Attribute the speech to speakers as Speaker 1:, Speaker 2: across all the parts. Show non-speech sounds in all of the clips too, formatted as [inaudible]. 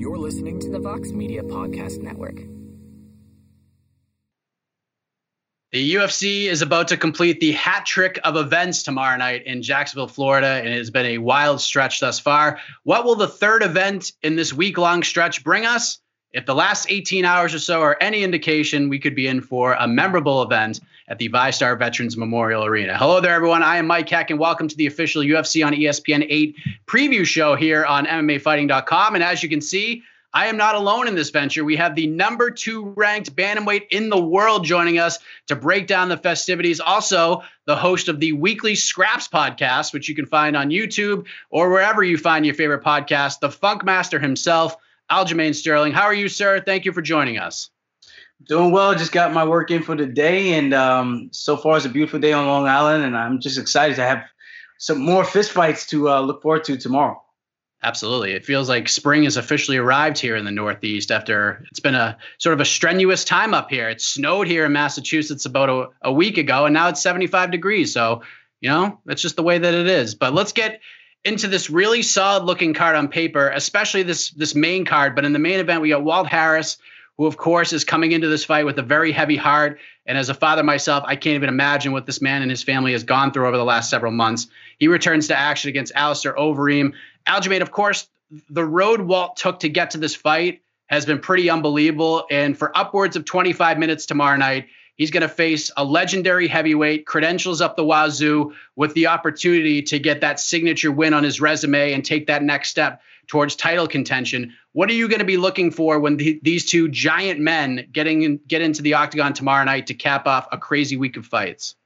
Speaker 1: You're listening to the Vox Media Podcast Network.
Speaker 2: The UFC is about to complete the hat trick of events tomorrow night in Jacksonville, Florida, and it has been a wild stretch thus far. What will the third event in this week long stretch bring us? If the last 18 hours or so are any indication, we could be in for a memorable event at the VyStar Veterans Memorial Arena. Hello there, everyone. I am Mike Heck, and welcome to the official UFC on ESPN 8 preview show here on MMAfighting.com. And as you can see, I am not alone in this venture. We have the number two ranked bantamweight in the world joining us to break down the festivities. Also, the host of the weekly Scraps podcast, which you can find on YouTube or wherever you find your favorite podcast, the Funk Master himself, Aljamain Sterling. How are you, sir? Thank you for joining us.
Speaker 3: Doing well. Just got my work in for the day, and um, so far it's a beautiful day on Long Island, and I'm just excited to have some more fistfights to uh, look forward to tomorrow.
Speaker 2: Absolutely. It feels like spring has officially arrived here in the Northeast after it's been a sort of a strenuous time up here. It snowed here in Massachusetts about a, a week ago, and now it's 75 degrees. So, you know, that's just the way that it is. But let's get into this really solid looking card on paper, especially this this main card. But in the main event, we got Walt Harris who, of course, is coming into this fight with a very heavy heart. And as a father myself, I can't even imagine what this man and his family has gone through over the last several months. He returns to action against Alistair Overeem. Aljamain, of course, the road Walt took to get to this fight has been pretty unbelievable. And for upwards of 25 minutes tomorrow night, he's going to face a legendary heavyweight, credentials up the wazoo, with the opportunity to get that signature win on his resume and take that next step towards title contention. What are you going to be looking for when the, these two giant men getting in, get into the octagon tomorrow night to cap off a crazy week of fights?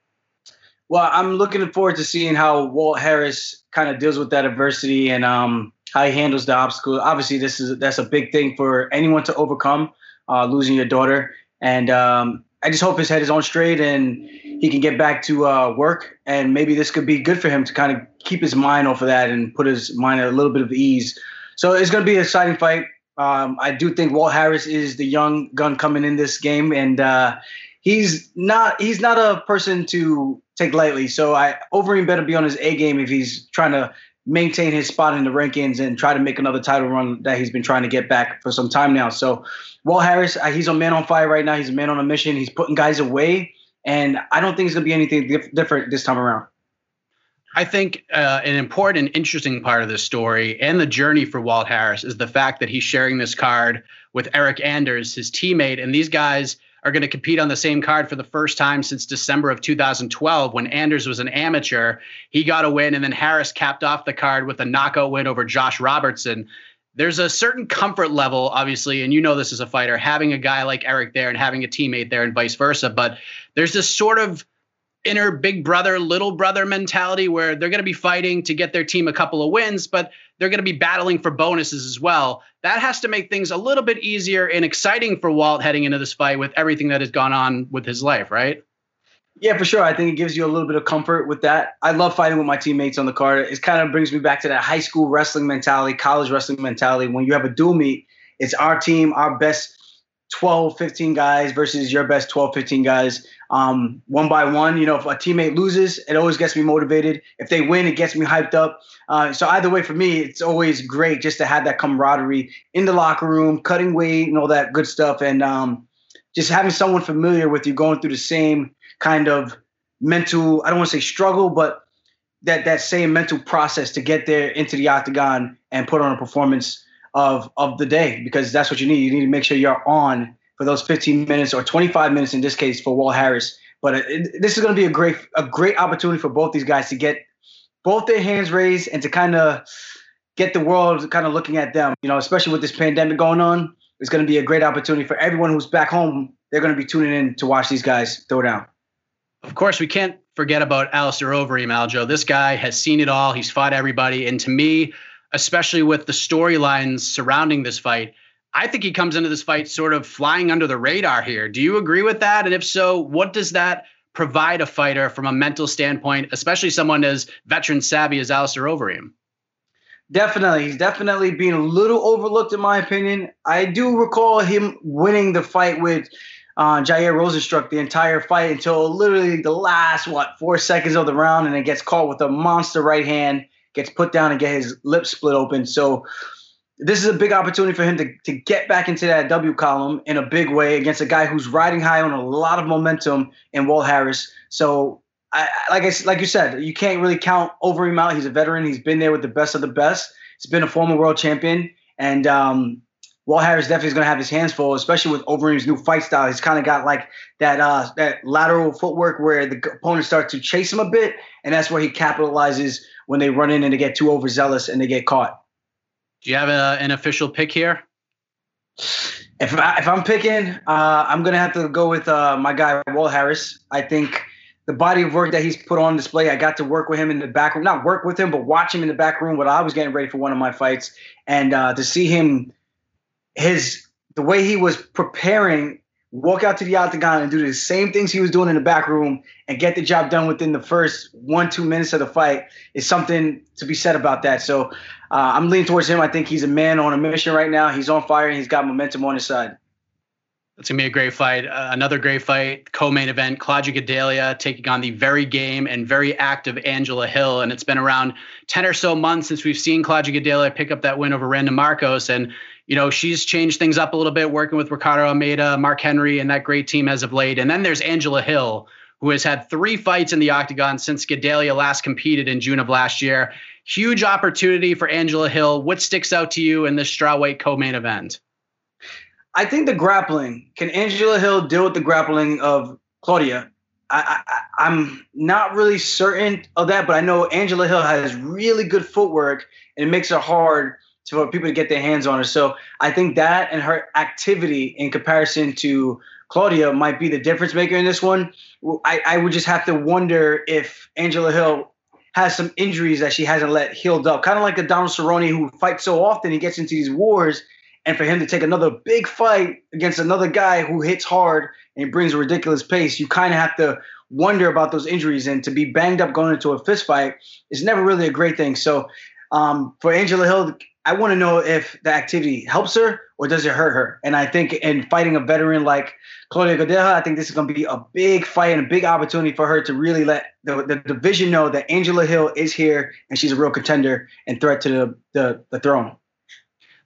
Speaker 3: Well, I'm looking forward to seeing how Walt Harris kind of deals with that adversity and um, how he handles the obstacle. Obviously, this is that's a big thing for anyone to overcome, uh, losing your daughter. And um, I just hope his head is on straight and he can get back to uh, work. And maybe this could be good for him to kind of keep his mind off of that and put his mind at a little bit of ease so it's going to be an exciting fight. Um, I do think Walt Harris is the young gun coming in this game, and uh, he's not he's not a person to take lightly. So I Overeem better be on his A game if he's trying to maintain his spot in the rankings and try to make another title run that he's been trying to get back for some time now. So Walt Harris, uh, he's a man on fire right now. He's a man on a mission. He's putting guys away, and I don't think it's going to be anything dif- different this time around.
Speaker 2: I think uh, an important and interesting part of this story and the journey for Walt Harris is the fact that he's sharing this card with Eric Anders, his teammate, and these guys are going to compete on the same card for the first time since December of 2012 when Anders was an amateur. He got a win, and then Harris capped off the card with a knockout win over Josh Robertson. There's a certain comfort level, obviously, and you know this as a fighter, having a guy like Eric there and having a teammate there and vice versa. But there's this sort of inner big brother, little brother mentality where they're going to be fighting to get their team a couple of wins, but they're going to be battling for bonuses as well. That has to make things a little bit easier and exciting for Walt heading into this fight with everything that has gone on with his life, right?
Speaker 3: Yeah, for sure. I think it gives you a little bit of comfort with that. I love fighting with my teammates on the card. It kind of brings me back to that high school wrestling mentality, college wrestling mentality. When you have a dual meet, it's our team, our best 12, 15 guys versus your best 12, 15 guys um, one by one. You know, if a teammate loses, it always gets me motivated. If they win, it gets me hyped up. Uh, so either way, for me, it's always great just to have that camaraderie in the locker room, cutting weight and all that good stuff, and um, just having someone familiar with you going through the same kind of mental. I don't want to say struggle, but that that same mental process to get there into the octagon and put on a performance of of the day because that's what you need. You need to make sure you're on for those 15 minutes or 25 minutes in this case for Walt Harris. But uh, it, this is going to be a great a great opportunity for both these guys to get both their hands raised and to kind of get the world kind of looking at them. You know, especially with this pandemic going on, it's going to be a great opportunity for everyone who's back home. They're going to be tuning in to watch these guys throw down.
Speaker 2: Of course, we can't forget about Alistair Overeem, Aljo. This guy has seen it all. He's fought everybody, and to me, especially with the storylines surrounding this fight, I think he comes into this fight sort of flying under the radar here. Do you agree with that? And if so, what does that provide a fighter from a mental standpoint, especially someone as veteran savvy as Alistair Overeem?
Speaker 3: Definitely. He's definitely being a little overlooked, in my opinion. I do recall him winning the fight with uh, Jair Rozenstruik the entire fight until literally the last, what, four seconds of the round, and it gets caught with a monster right hand, gets put down and get his lips split open. So this is a big opportunity for him to, to get back into that W column in a big way against a guy who's riding high on a lot of momentum in Walt Harris. So, I, like I like you said, you can't really count Overeem out. He's a veteran. He's been there with the best of the best. He's been a former world champion, and um, Walt Harris definitely is going to have his hands full, especially with Overeem's new fight style. He's kind of got like that uh, that lateral footwork where the opponent starts to chase him a bit, and that's where he capitalizes when they run in and they get too overzealous and they get caught.
Speaker 2: Do you have a, an official pick here?
Speaker 3: If, I, if I'm picking, uh, I'm gonna have to go with uh, my guy Walt Harris. I think the body of work that he's put on display. I got to work with him in the back room, not work with him, but watch him in the back room when I was getting ready for one of my fights, and uh, to see him, his the way he was preparing walk out to the octagon and do the same things he was doing in the back room and get the job done within the first one two minutes of the fight is something to be said about that. So uh, I'm leaning towards him. I think he's a man on a mission right now. He's on fire and he's got momentum on his side.
Speaker 2: It's gonna be a great fight. Uh, another great fight, co-main event. Claudia Gadelha taking on the very game and very active Angela Hill, and it's been around ten or so months since we've seen Claudia Gadelha pick up that win over Randa Markos. and you know, she's changed things up a little bit working with Ricardo Almeida, Mark Henry, and that great team as of late. And then there's Angela Hill, who has had three fights in the octagon since Gadelha last competed in June of last year. Huge opportunity for Angela Hill. What sticks out to you in this strawweight co-main event?
Speaker 3: I think the grappling. Can Angela Hill deal with the grappling of Claudia? I, I, I'm not really certain of that, but I know Angela Hill has really good footwork, and it makes it hard for people to get their hands on her. So I think that and her activity in comparison to Claudia might be the difference maker in this one. I, I would just have to wonder if Angela Hill has some injuries that she hasn't let healed up. Kind of like a Donald Cerrone who fights so often, he gets into these wars. And for him to take another big fight against another guy who hits hard and brings a ridiculous pace, you kind of have to wonder about those injuries. And to be banged up going into a fist fight is never really a great thing. So um, for Angela Hill, I want to know if the activity helps her or does it hurt her. And I think in fighting a veteran like Claudia Gadelha, I think this is going to be a big fight and a big opportunity for her to really let the, the division know that Angela Hill is here and she's a real contender and threat to the, the, the throne.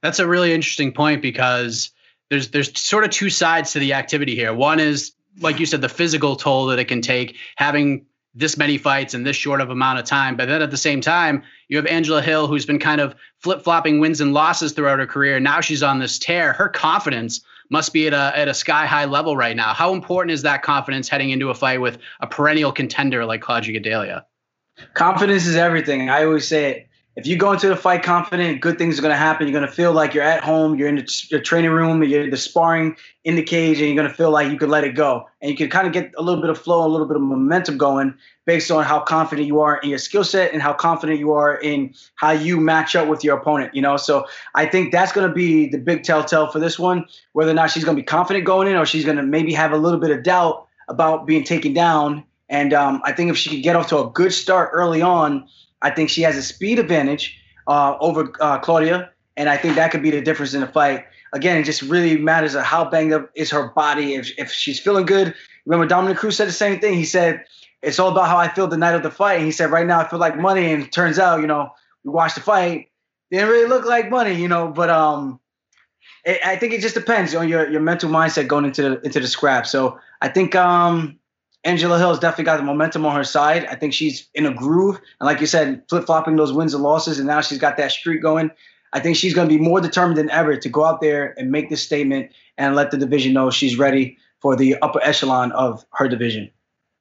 Speaker 2: That's a really interesting point because there's there's sort of two sides to the activity here. One is like you said, the physical toll that it can take having this many fights in this short of amount of time. But then at the same time, you have Angela Hill, who's been kind of flip flopping wins and losses throughout her career. Now she's on this tear. Her confidence must be at a at a sky high level right now. How important is that confidence heading into a fight with a perennial contender like Claudia Gadelha?
Speaker 3: Confidence is everything. I always say it if you go into the fight confident, good things are going to happen. You're going to feel like you're at home. You're in the, your training room. You're the sparring in the cage, and you're going to feel like you could let it go. And you can kind of get a little bit of flow, a little bit of momentum going based on how confident you are in your skill set and how confident you are in how you match up with your opponent. You know, so I think that's going to be the big telltale for this one. Whether or not she's going to be confident going in, or she's going to maybe have a little bit of doubt about being taken down. And um, I think if she could get off to a good start early on I think she has a speed advantage uh, over uh, Claudia, and I think that could be the difference in the fight. Again, it just really matters of how banged up is her body. If, if she's feeling good, remember Dominick Cruz said the same thing. He said it's all about how I feel the night of the fight. And he said right now I feel like money, and turns out you know we watched the fight, didn't really look like money, you know. But um, it, I think it just depends on your your mental mindset going into the into the scrap. So I think um Angela Hill's definitely got the momentum on her side. I think she's in a groove. And like you said, flip flopping those wins and losses, and now she's got that streak going. I think she's going to be more determined than ever to go out there and make this statement and let the division know she's ready for the upper echelon of her division.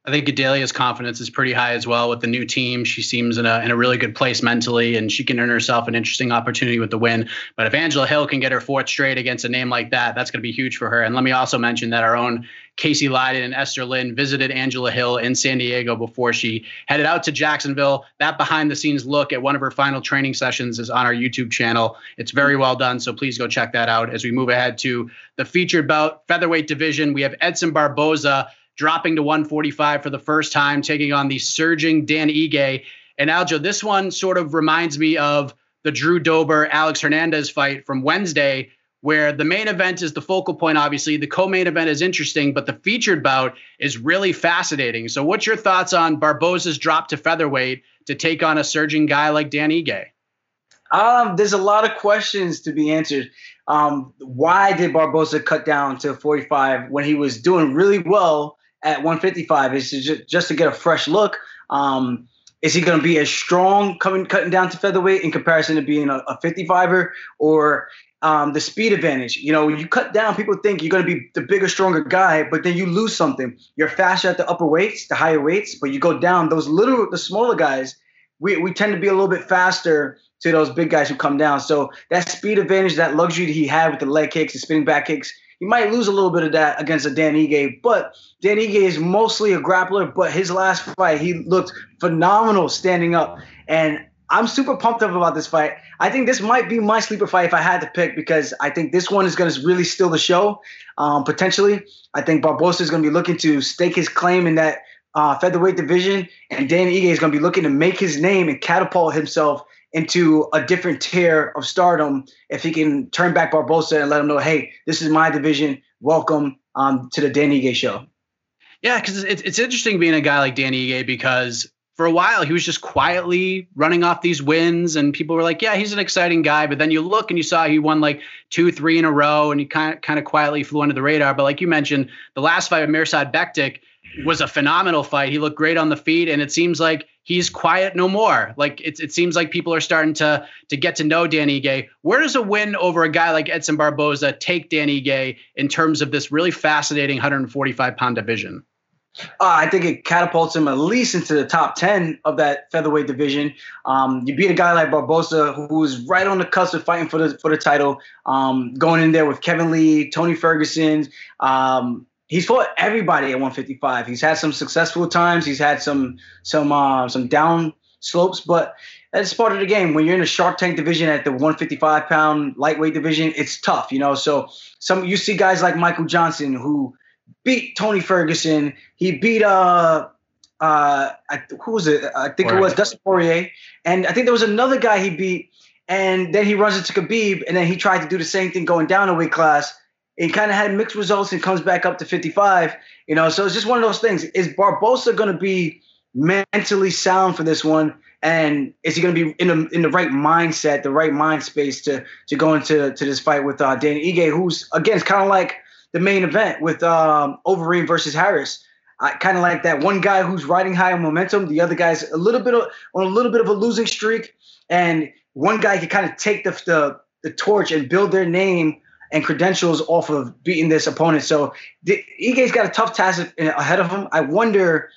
Speaker 2: I think Gadelha's confidence is pretty high as well with the new team. She seems in a in a really good place mentally, and she can earn herself an interesting opportunity with the win. But if Angela Hill can get her fourth straight against a name like that, that's going to be huge for her. And let me also mention that our own Casey Leydon and Esther Lin visited Angela Hill in San Diego before she headed out to Jacksonville. That behind the scenes look at one of her final training sessions is on our YouTube channel. It's very well done, so please go check that out as we move ahead to the featured bout featherweight division. We have Edson Barboza dropping to 145 for the first time, taking on the surging Dan Ige. And Aljo, this one sort of reminds me of the Drew Dober Alex Hernandez fight from Wednesday, where the main event is the focal point, obviously. The co main event is interesting, but the featured bout is really fascinating. So, what's your thoughts on Barboza's drop to featherweight to take on a surging guy like Dan Ige?
Speaker 3: Um, there's a lot of questions to be answered. Um, why did Barboza cut down to 45 when he was doing really well at 155? Is just, just to get a fresh look. Um, is he going to be as strong coming cutting down to featherweight in comparison to being a, a 55er, or um, the speed advantage. You know, when you cut down, people think you're going to be the bigger, stronger guy, but then you lose something. You're faster at the upper weights, the higher weights, but you go down. Those little, the smaller guys, we, we tend to be a little bit faster to those big guys who come down. So that speed advantage, that luxury that he had with the leg kicks, the spinning back kicks, he might lose a little bit of that against a Dan Ige. But Dan Ige is mostly a grappler, but his last fight, he looked phenomenal standing up. And I'm super pumped up about this fight. I think this might be my sleeper fight if I had to pick because I think this one is going to really steal the show. Um, potentially, I think Barboza is going to be looking to stake his claim in that uh, featherweight division, and Dan Ige is going to be looking to make his name and catapult himself into a different tier of stardom if he can turn back Barboza and let him know, hey, this is my division. Welcome um, to the Danny Ige show.
Speaker 2: Yeah, because it's, it's interesting being a guy like Danny Ige because for a while he was just quietly running off these wins and people were like yeah he's an exciting guy but then you look and you saw he won like two three in a row and he kind of kind of quietly flew under the radar but like you mentioned the last fight with Mirsad Bektic was a phenomenal fight he looked great on the feet and it seems like he's quiet no more like it, it seems like people are starting to to get to know Dan Ige where does a win over a guy like Edson Barboza take Dan Ige in terms of this really fascinating 145 pound division
Speaker 3: uh, I think it catapults him at least into the top 10 of that featherweight division. Um, you beat a guy like Barboza, who's right on the cusp of fighting for the for the title, um, going in there with Kevin Lee, Tony Ferguson. Um, he's fought everybody at 155. He's had some successful times. He's had some some uh, some down slopes, but that's part of the game. When you're in a Shark Tank division at the 155 pound lightweight division, it's tough, you know. So some you see guys like Michael Johnson who beat Tony Ferguson. He beat uh uh I, who was it? I think Poirier. it was Dustin Poirier, and I think there was another guy he beat. And then he runs into Khabib, and then he tried to do the same thing going down a weight class. He kind of had mixed results and comes back up to 55. You know, so it's just one of those things. Is Barboza going to be mentally sound for this one? And is he going to be in the in the right mindset, the right mind space to to go into to this fight with uh, Danny Ige, who's again it's kind of like the main event with um, Overeem versus Harris. I kind of like that one guy who's riding high on momentum. The other guy's a little bit of, on a little bit of a losing streak, and one guy can kind of take the, the the torch and build their name and credentials off of beating this opponent. So the, Ige's got a tough task ahead of him. I wonder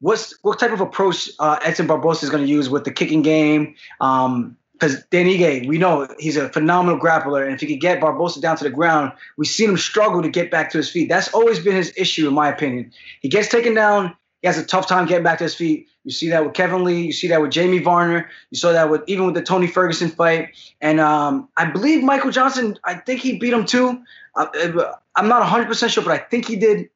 Speaker 3: what's what type of approach uh, Edson Barboza is going to use with the kicking game. Um, because Dan Ige, we know he's a phenomenal grappler, and if he could get Barboza down to the ground, we've seen him struggle to get back to his feet. That's always been his issue, in my opinion. He gets taken down, he has a tough time getting back to his feet. You see that with Kevin Lee, you see that with Jamie Varner, you saw that with even with the Tony Ferguson fight, and um, I believe Michael Johnson. I think he beat him too. Uh, I'm not 100 percent sure, but I think he did.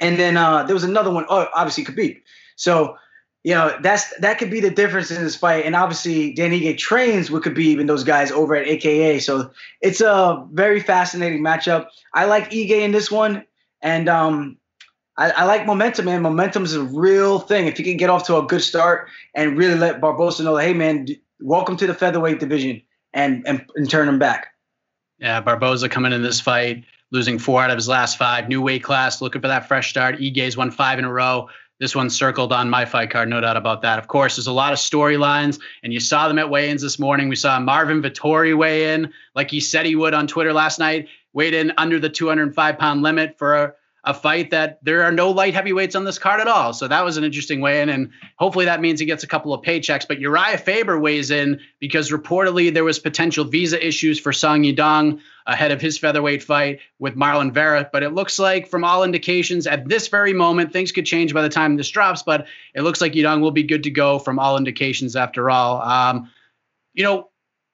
Speaker 3: And then uh, there was another one. Oh, obviously Khabib. So you know, that's that could be the difference in this fight. And obviously, Dan Ige trains with Khabib and those guys over at AKA. So it's a very fascinating matchup. I like Ige in this one, and um, I, I, like momentum, man. Momentum is a real thing. If you can get off to a good start and really let Barboza know, hey, man, welcome to the featherweight division, and and, and turn him back.
Speaker 2: Yeah, Barboza coming in this fight, losing four out of his last five, new weight class, looking for that fresh start. Ige's won five in a row. This one's circled on my fight card, no doubt about that. Of course, there's a lot of storylines, and you saw them at weigh-ins this morning. We saw Marvin Vettori weigh in, like he said he would on Twitter last night, weighed in under the 205 pound limit for a, fight that there are no light heavyweights on this card at all. So that was an interesting weigh in. And hopefully that means he gets a couple of paychecks. But Urijah Faber weighs in because reportedly there was potential visa issues for Song Yadong ahead of his featherweight fight with Marlon Vera. But it looks like, from all indications, at this very moment, things could change by the time this drops. But it looks like Yadong will be good to go from all indications after all. Um, you know,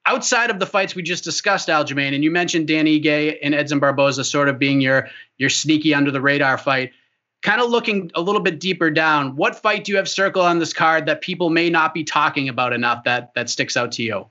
Speaker 2: outside of the fights we just discussed, Aljamain, and you mentioned Dan Ige and Edson Barboza sort of being your your sneaky under the radar fight. Kind of looking a little bit deeper down, what fight do you have circled on this card that people may not be talking about enough that that sticks out to you?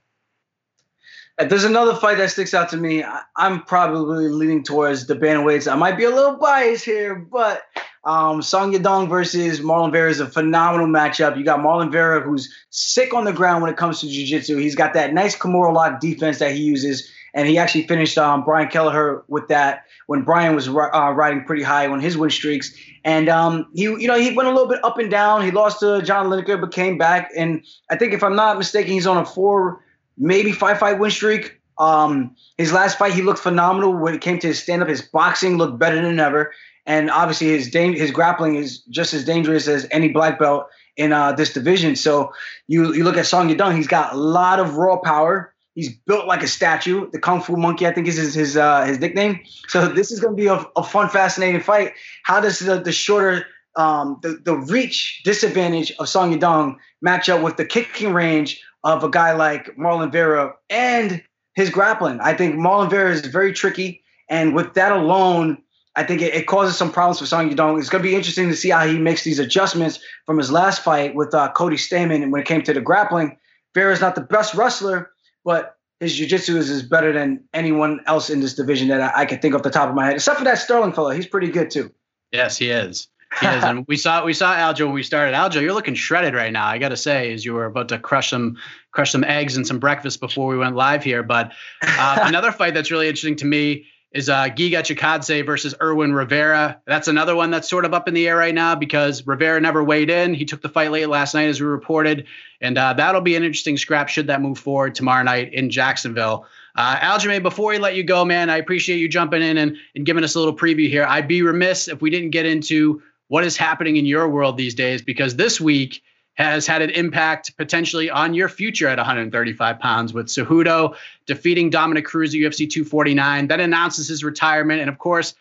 Speaker 3: There's another fight that sticks out to me, I, am probably leaning towards the bantamweights. I might be a little biased here, but um, Song Yadong versus Marlon Vera is a phenomenal matchup. You got Marlon Vera, who's sick on the ground when it comes to jiu-jitsu. He's got that nice Kimura lock defense that he uses, and he actually finished um, Brian Kelleher with that when Brian was uh, riding pretty high on his win streaks. And um, he, you know, he went a little bit up and down. He lost to John Lineker, but came back. And I think, if I'm not mistaken, he's on a four maybe five fight win streak. Um, his last fight, he looked phenomenal when it came to his stand up. His boxing looked better than ever, and obviously his da- his grappling is just as dangerous as any black belt in uh, this division. So you you look at Song Yadong, he's got a lot of raw power. He's built like a statue. The Kung Fu Monkey, I think, is his his, uh, his nickname. So this is going to be a, a, fun, fascinating fight. How does the, the shorter um, the, the reach disadvantage of Song Yadong match up with the kicking range of a guy like Marlon Vera and his grappling. I think Marlon Vera is very tricky, and with that alone, I think it, it causes some problems for Song Yadong. It's going to be interesting to see how he makes these adjustments from his last fight with uh, Cody Stamann when it came to the grappling. Vera is not the best wrestler, but his jiu-jitsu is, is better than anyone else in this division that I, I can think off the top of my head, except for that Sterling fellow. He's pretty good too.
Speaker 2: Yes, he is. He is. [laughs] and we saw we saw Aljo when we started. Aljo, you're looking shredded right now. I got to say, as you were about to crush some crush some eggs and some breakfast before we went live here. But uh, [laughs] another fight that's really interesting to me is uh, Giga Chikadze versus Irwin Rivera. That's another one that's sort of up in the air right now because Rivera never weighed in. He took the fight late last night, as we reported, and uh, that'll be an interesting scrap should that move forward tomorrow night in Jacksonville. Uh, Aljamain, before we let you go, man, I appreciate you jumping in and, and giving us a little preview here. I'd be remiss if we didn't get into what is happening in your world these days because this week has had an impact potentially on your future at 135 pounds with Cejudo defeating Dominick Cruz at UFC 249. then announces his retirement. And of course,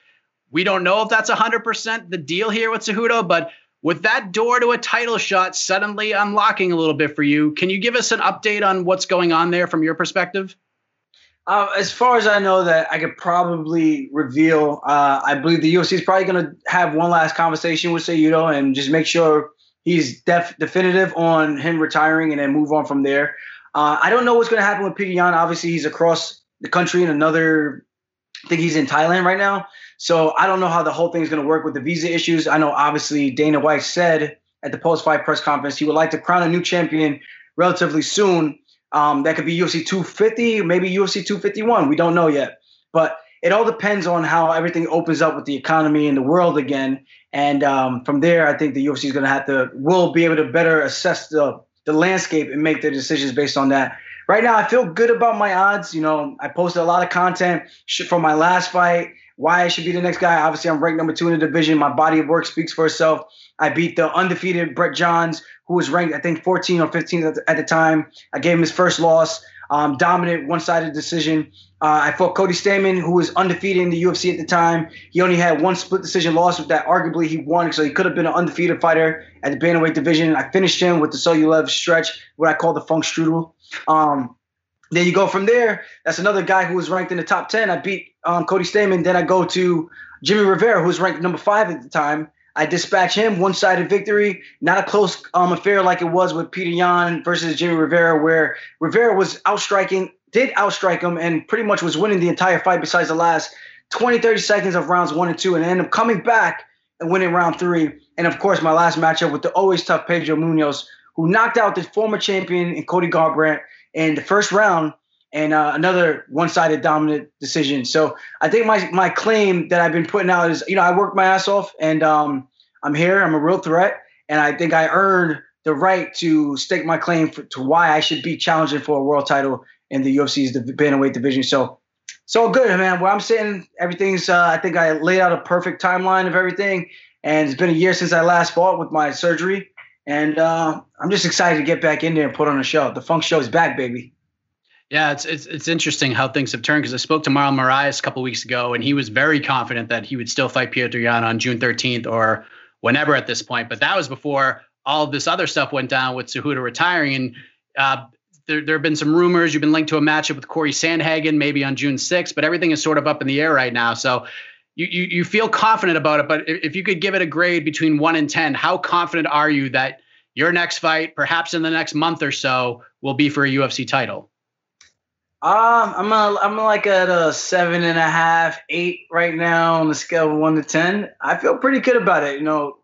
Speaker 2: we don't know if that's 100% the deal here with Cejudo, but with that door to a title shot suddenly unlocking a little bit for you, can you give us an update on what's going on there from your perspective?
Speaker 3: Uh, as far as I know, that I could probably reveal. Uh, I believe the UFC is probably going to have one last conversation with Cejudo and just make sure he's def- definitive on him retiring and then move on from there. Uh, I don't know what's going to happen with Petr Yan. Obviously, he's across the country in another. I think he's in Thailand right now. So I don't know how the whole thing is going to work with the visa issues. I know obviously Dana White said at the post-fight press conference he would like to crown a new champion relatively soon. Um, that could be UFC 250, maybe UFC 251. We don't know yet. But it all depends on how everything opens up with the economy and the world again. And um, from there, I think the UFC is going to have to will be able to better assess the the landscape and make their decisions based on that. Right now, I feel good about my odds. You know, I posted a lot of content from my last fight. Why I should be the next guy. Obviously, I'm ranked number two in the division. My body of work speaks for itself. I beat the undefeated Brett Johns, who was ranked, I think, 14 or 15 at the, time. I gave him his first loss, um, dominant, one-sided decision. Uh, I fought Cody Stamann, who was undefeated in the UFC at the time. He only had one split decision loss with that arguably he won, so he could have been an undefeated fighter at the bantamweight division. I finished him with the Suloev stretch, what I call the funk strudel. Um, then you go from there. That's another guy who was ranked in the top 10. I beat um, Cody Stamann. Then I go to Jimmy Rivera, who was ranked number five at the time. I dispatch him, one-sided victory, not a close um, affair like it was with Peter Yan versus Jimmy Rivera, where Rivera was outstriking, did outstrike him, and pretty much was winning the entire fight besides the last 20, 30 seconds of rounds one and two, and ended up coming back and winning round three. And of course, my last matchup with the always tough Pedro Munhoz, who knocked out the former champion in Cody Garbrandt in the first round and uh, another one-sided dominant decision. So I think my my claim that I've been putting out is, you know, I worked my ass off, and um, I'm here. I'm a real threat, and I think I earned the right to stake my claim for, to why I should be challenging for a world title in the UFC's bantamweight division. So, so good, man. Where I'm sitting, everything's. Uh, I think I laid out a perfect timeline of everything, and it's been a year since I last fought with my surgery, and uh, I'm just excited to get back in there and put on a show. The Funk Show is back, baby.
Speaker 2: Yeah, it's it's it's interesting how things have turned because I spoke to Marlon Moraes a couple weeks ago, and he was very confident that he would still fight Petr Yan on June 13th or whenever at this point. But that was before all this other stuff went down with Cejudo retiring, and uh, there there have been some rumors. You've been linked to a matchup with Corey Sandhagen maybe on June 6th, but everything is sort of up in the air right now. So. You, you, you feel confident about it, but if you could give it a grade between one and 10, how confident are you that your next fight, perhaps in the next month or so, will be for a UFC title?
Speaker 3: Um, I'm a, I'm like at a seven and a half, eight right now on the scale of one to ten. I feel pretty good about it. You know,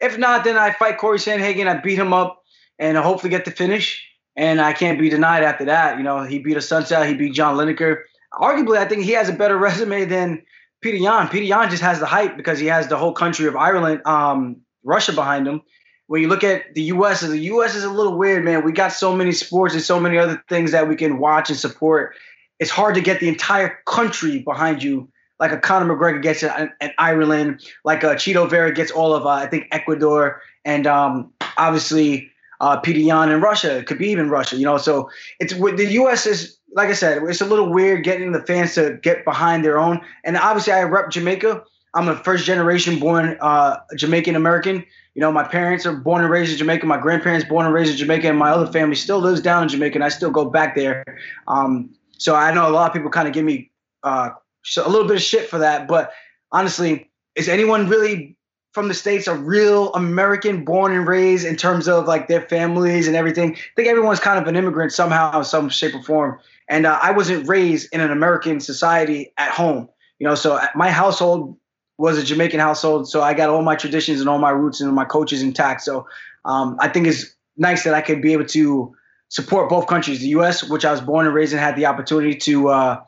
Speaker 3: if not, then I fight Corey Sandhagen. I beat him up and hopefully get the finish. And I can't be denied after that. You know, he beat Assunção, he beat John Lineker. Arguably, I think he has a better [laughs] resume than Peter Yan. Peter Yan just has the hype because he has the whole country of Ireland, um, Russia behind him. When you look at the U.S., the U.S. is a little weird, man. We got so many sports and so many other things that we can watch and support. It's hard to get the entire country behind you, like a Conor McGregor gets in, in Ireland, like a Chito Vera gets all of, uh, I think, Ecuador, and um, obviously uh, Yan in Russia, Khabib in Russia. You know, so it's with the U.S. is like I said, it's a little weird getting the fans to get behind their own. And obviously, I rep Jamaica. I'm a first generation born uh, Jamaican American. You know, my parents are born and raised in Jamaica. My grandparents born and raised in Jamaica, and my other family still lives down in Jamaica, and I still go back there. Um, so I know a lot of people kind of give me uh, a little bit of shit for that, but honestly, is anyone really from the states a real American, born and raised in terms of like their families and everything? I think everyone's kind of an immigrant somehow, some shape or form. And uh, I wasn't raised in an American society at home, you know. So uh, my household was a Jamaican household, so I got all my traditions and all my roots and my coaches intact. So um, I think it's nice that I could be able to support both countries, the U.S., which I was born and raised and had the opportunity to uh,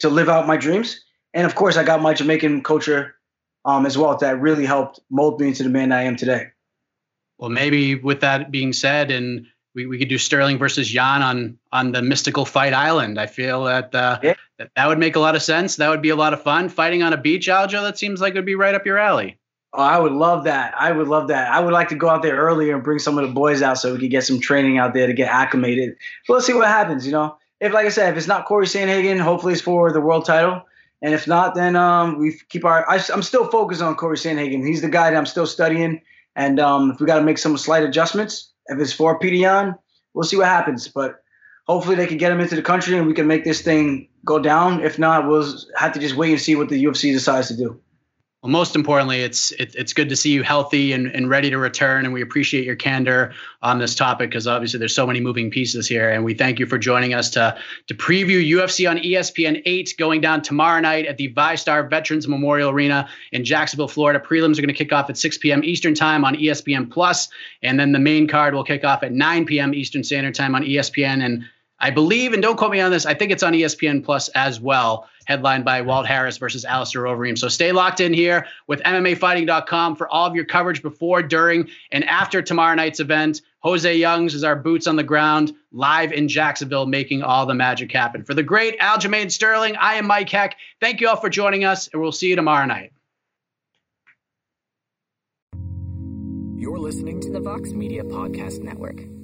Speaker 3: to live out my dreams, and of course I got my Jamaican culture um, as well that really helped mold me into the man I am today.
Speaker 2: Well, maybe with that being said, and we, we could do Sterling versus Yan on on the mystical fight island. I feel that, uh, yeah. that that would make a lot of sense. That would be a lot of fun. Fighting on a beach, Aljo, that seems like it would be right up your alley.
Speaker 3: Oh, I would love that. I would love that. I would like to go out there earlier and bring some of the boys out so we could get some training out there to get acclimated. But let's see what happens. You know, if like I said, if it's not Corey Sandhagen, hopefully it's for the world title. And if not, then um, we keep our. I, am still focused on Corey Sandhagen. He's the guy that I'm still studying. And um, if we got to make some slight adjustments, if it's for Yan, we'll see what happens. But hopefully they can get him into the country and we can make this thing go down. If not, we'll have to just wait and see what the UFC decides to do.
Speaker 2: Well, most importantly, it's it, it's good to see you healthy and, and ready to return, and we appreciate your candor on this topic because obviously there's so many moving pieces here, and we thank you for joining us to to preview UFC on ESPN 8 going down tomorrow night at the VyStar Veterans Memorial Arena in Jacksonville, Florida. Prelims are going to kick off at 6 p.m. Eastern Time on ESPN Plus, and then the main card will kick off at 9 p.m. Eastern Standard Time on ESPN and I believe, and don't quote me on this, I think it's on ESPN Plus as well, headlined by Walt Harris versus Alistair Overeem. So stay locked in here with MMAfighting.com for all of your coverage before, during, and after tomorrow night's event. Jose Youngs is our boots on the ground live in Jacksonville, making all the magic happen. For the great Aljamain Sterling, I am Mike Heck. Thank you all for joining us, and we'll see you tomorrow night.
Speaker 1: You're listening to the Vox Media Podcast Network.